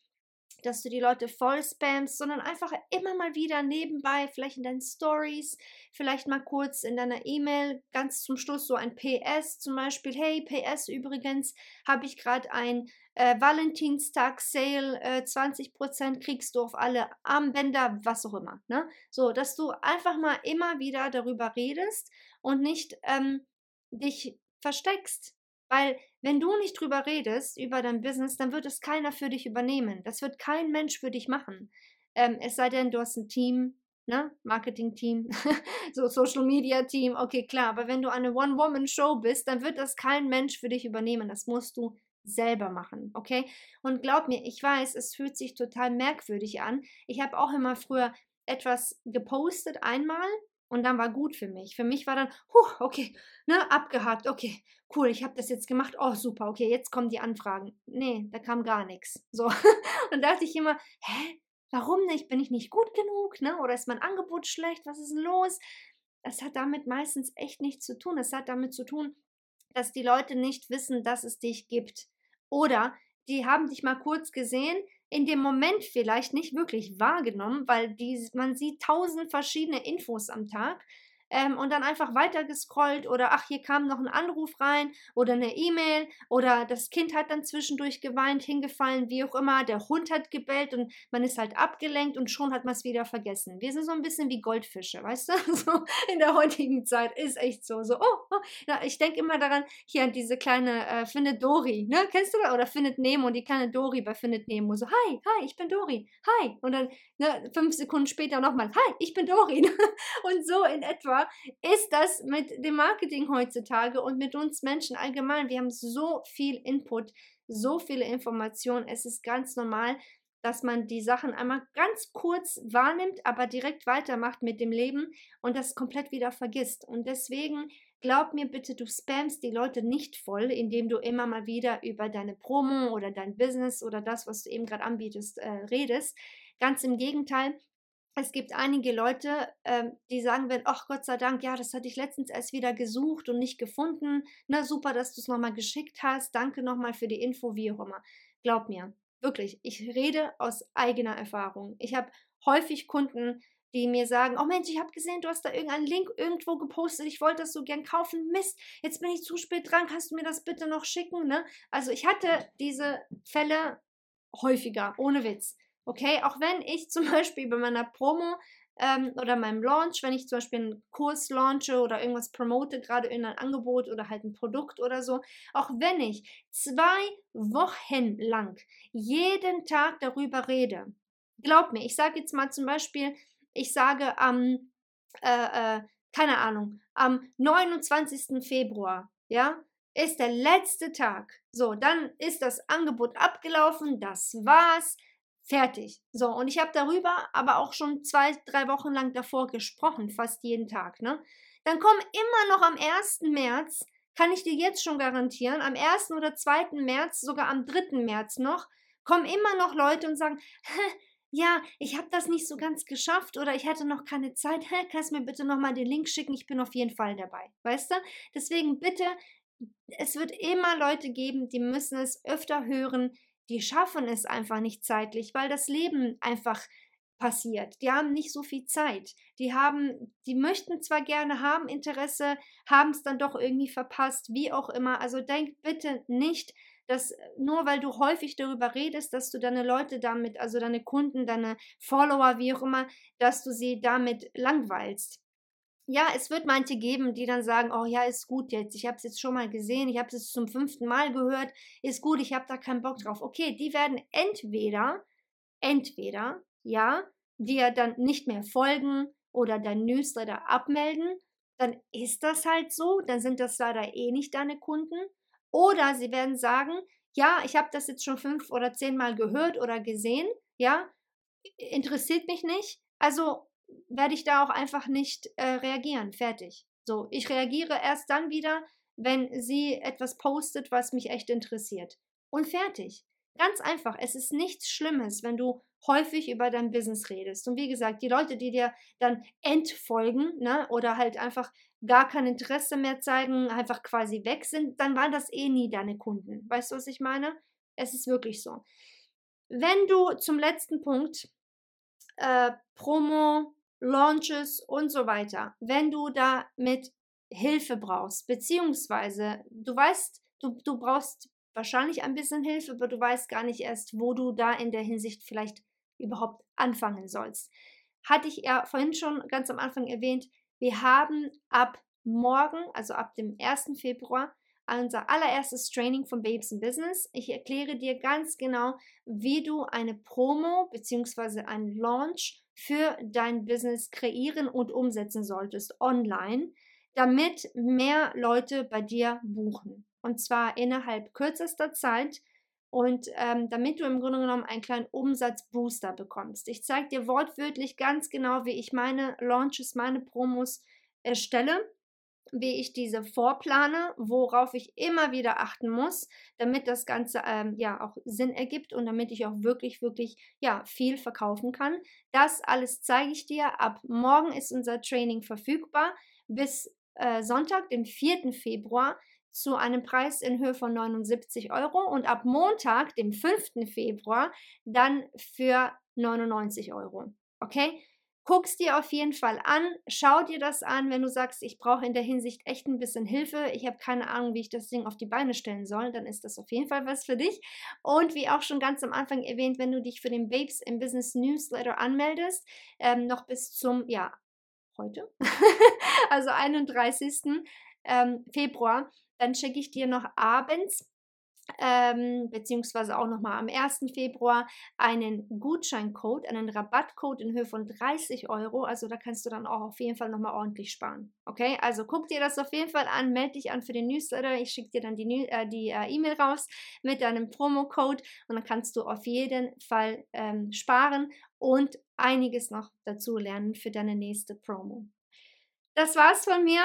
dass du die Leute voll spammst, sondern einfach immer mal wieder nebenbei, vielleicht in deinen Stories, vielleicht mal kurz in deiner E-Mail, ganz zum Schluss so ein PS zum Beispiel. Hey, PS übrigens, habe ich gerade ein äh, Valentinstag-Sale, äh, 20% kriegst du auf alle Armbänder, was auch immer. Ne? So, dass du einfach mal immer wieder darüber redest und nicht ähm, dich versteckst. Weil wenn du nicht drüber redest, über dein Business, dann wird es keiner für dich übernehmen. Das wird kein Mensch für dich machen. Ähm, es sei denn, du hast ein Team, ne? Marketing-Team, so Social-Media-Team, okay, klar. Aber wenn du eine One-Woman-Show bist, dann wird das kein Mensch für dich übernehmen. Das musst du selber machen, okay? Und glaub mir, ich weiß, es fühlt sich total merkwürdig an. Ich habe auch immer früher etwas gepostet einmal und dann war gut für mich. Für mich war dann, huh, okay, ne, abgehakt, okay, cool, ich habe das jetzt gemacht, oh super, okay, jetzt kommen die Anfragen. Nee, da kam gar nichts. So. und da dachte ich immer, hä, warum nicht? Bin ich nicht gut genug, ne? Oder ist mein Angebot schlecht? Was ist denn los? Das hat damit meistens echt nichts zu tun. Es hat damit zu tun, dass die Leute nicht wissen, dass es dich gibt. Oder die haben dich mal kurz gesehen, in dem Moment vielleicht nicht wirklich wahrgenommen, weil die, man sieht tausend verschiedene Infos am Tag ähm, und dann einfach weiter gescrollt oder ach, hier kam noch ein Anruf rein oder eine E-Mail oder das Kind hat dann zwischendurch geweint, hingefallen, wie auch immer, der Hund hat gebellt und man ist halt abgelenkt und schon hat man es wieder vergessen. Wir sind so ein bisschen wie Goldfische, weißt du? So in der heutigen Zeit ist echt so. So, oh, oh. Ich denke immer daran, hier an diese kleine äh, Findet Dory, ne? Kennst du das? Oder Findet Nemo, die kleine Dory bei Findet Nemo. So, hi, hi, ich bin Dory, hi. Und dann ne, fünf Sekunden später nochmal, hi, ich bin Dory. und so in etwa ist das mit dem Marketing heutzutage und mit uns Menschen allgemein. Wir haben so viel Input, so viele Informationen. Es ist ganz normal, dass man die Sachen einmal ganz kurz wahrnimmt, aber direkt weitermacht mit dem Leben und das komplett wieder vergisst. Und deswegen glaub mir bitte, du spammst die Leute nicht voll, indem du immer mal wieder über deine Promo oder dein Business oder das, was du eben gerade anbietest, äh, redest. Ganz im Gegenteil, es gibt einige Leute, ähm, die sagen werden, ach Gott sei Dank, ja, das hatte ich letztens erst wieder gesucht und nicht gefunden. Na super, dass du es nochmal geschickt hast. Danke nochmal für die Info, wie auch immer. Glaub mir, wirklich, ich rede aus eigener Erfahrung. Ich habe häufig Kunden, die mir sagen, oh Mensch, ich habe gesehen, du hast da irgendeinen Link irgendwo gepostet, ich wollte das so gern kaufen. Mist, jetzt bin ich zu spät dran, kannst du mir das bitte noch schicken? Ne? Also ich hatte diese Fälle häufiger, ohne Witz. Okay, auch wenn ich zum Beispiel bei meiner Promo ähm, oder meinem Launch, wenn ich zum Beispiel einen Kurs launche oder irgendwas promote, gerade in ein Angebot oder halt ein Produkt oder so, auch wenn ich zwei Wochen lang jeden Tag darüber rede, glaub mir, ich sage jetzt mal zum Beispiel, ich sage am, äh, äh, keine Ahnung, am 29. Februar, ja, ist der letzte Tag. So, dann ist das Angebot abgelaufen, das war's. Fertig. So, und ich habe darüber aber auch schon zwei, drei Wochen lang davor gesprochen, fast jeden Tag, ne? Dann kommen immer noch am 1. März, kann ich dir jetzt schon garantieren, am 1. oder 2. März, sogar am 3. März noch, kommen immer noch Leute und sagen, ja, ich habe das nicht so ganz geschafft oder ich hatte noch keine Zeit. Kannst mir bitte nochmal den Link schicken? Ich bin auf jeden Fall dabei. Weißt du? Deswegen bitte, es wird immer Leute geben, die müssen es öfter hören die schaffen es einfach nicht zeitlich, weil das Leben einfach passiert. Die haben nicht so viel Zeit. Die haben, die möchten zwar gerne haben Interesse, haben es dann doch irgendwie verpasst, wie auch immer. Also denk bitte nicht, dass nur weil du häufig darüber redest, dass du deine Leute damit, also deine Kunden, deine Follower, wie auch immer, dass du sie damit langweilst ja, es wird manche geben, die dann sagen, oh ja, ist gut jetzt, ich habe es jetzt schon mal gesehen, ich habe es jetzt zum fünften Mal gehört, ist gut, ich habe da keinen Bock drauf. Okay, die werden entweder, entweder, ja, dir dann nicht mehr folgen oder dein Newsletter abmelden, dann ist das halt so, dann sind das leider eh nicht deine Kunden. Oder sie werden sagen, ja, ich habe das jetzt schon fünf oder zehn Mal gehört oder gesehen, ja, interessiert mich nicht. Also werde ich da auch einfach nicht äh, reagieren. Fertig. So, ich reagiere erst dann wieder, wenn sie etwas postet, was mich echt interessiert. Und fertig. Ganz einfach. Es ist nichts Schlimmes, wenn du häufig über dein Business redest. Und wie gesagt, die Leute, die dir dann entfolgen, ne, oder halt einfach gar kein Interesse mehr zeigen, einfach quasi weg sind, dann waren das eh nie deine Kunden. Weißt du, was ich meine? Es ist wirklich so. Wenn du zum letzten Punkt äh, Promo, Launches und so weiter, wenn du da mit Hilfe brauchst, beziehungsweise du weißt, du, du brauchst wahrscheinlich ein bisschen Hilfe, aber du weißt gar nicht erst, wo du da in der Hinsicht vielleicht überhaupt anfangen sollst. Hatte ich ja vorhin schon ganz am Anfang erwähnt, wir haben ab morgen, also ab dem 1. Februar, unser allererstes Training von Babes in Business. Ich erkläre dir ganz genau, wie du eine Promo bzw. einen Launch für dein Business kreieren und umsetzen solltest online, damit mehr Leute bei dir buchen. Und zwar innerhalb kürzester Zeit und ähm, damit du im Grunde genommen einen kleinen Umsatzbooster bekommst. Ich zeige dir wortwörtlich ganz genau, wie ich meine Launches, meine Promos erstelle wie ich diese vorplane, worauf ich immer wieder achten muss, damit das Ganze ähm, ja auch Sinn ergibt und damit ich auch wirklich, wirklich ja viel verkaufen kann. Das alles zeige ich dir. Ab morgen ist unser Training verfügbar bis äh, Sonntag, den 4. Februar zu einem Preis in Höhe von 79 Euro und ab Montag, dem 5. Februar, dann für 99 Euro. Okay? Guck's dir auf jeden Fall an, schau dir das an, wenn du sagst, ich brauche in der Hinsicht echt ein bisschen Hilfe, ich habe keine Ahnung, wie ich das Ding auf die Beine stellen soll, dann ist das auf jeden Fall was für dich. Und wie auch schon ganz am Anfang erwähnt, wenn du dich für den Babes im Business Newsletter anmeldest, ähm, noch bis zum, ja, heute, also 31. Ähm, Februar, dann schicke ich dir noch abends ähm, beziehungsweise auch nochmal am 1. Februar einen Gutscheincode, einen Rabattcode in Höhe von 30 Euro. Also da kannst du dann auch auf jeden Fall nochmal ordentlich sparen. Okay, also guck dir das auf jeden Fall an, melde dich an für den Newsletter. Ich schicke dir dann die äh, die äh, E-Mail raus mit deinem Promocode und dann kannst du auf jeden Fall ähm, sparen und einiges noch dazu lernen für deine nächste Promo. Das war's von mir.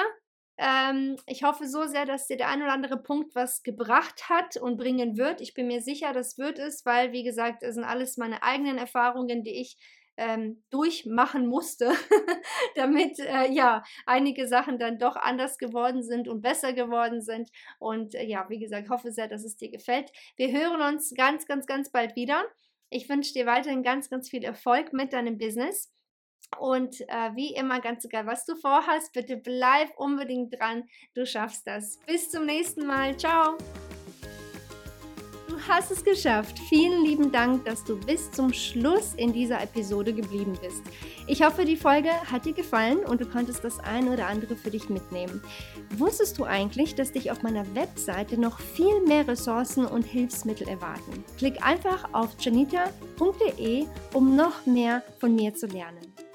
Ähm, ich hoffe so sehr, dass dir der ein oder andere Punkt was gebracht hat und bringen wird. Ich bin mir sicher, das wird es, weil, wie gesagt, es sind alles meine eigenen Erfahrungen, die ich ähm, durchmachen musste, damit äh, ja einige Sachen dann doch anders geworden sind und besser geworden sind. Und äh, ja, wie gesagt, hoffe sehr, dass es dir gefällt. Wir hören uns ganz, ganz, ganz bald wieder. Ich wünsche dir weiterhin ganz, ganz viel Erfolg mit deinem Business. Und äh, wie immer, ganz egal, was du vorhast, bitte bleib unbedingt dran. Du schaffst das. Bis zum nächsten Mal. Ciao. Du hast es geschafft. Vielen lieben Dank, dass du bis zum Schluss in dieser Episode geblieben bist. Ich hoffe, die Folge hat dir gefallen und du konntest das eine oder andere für dich mitnehmen. Wusstest du eigentlich, dass dich auf meiner Webseite noch viel mehr Ressourcen und Hilfsmittel erwarten? Klick einfach auf janita.de, um noch mehr von mir zu lernen.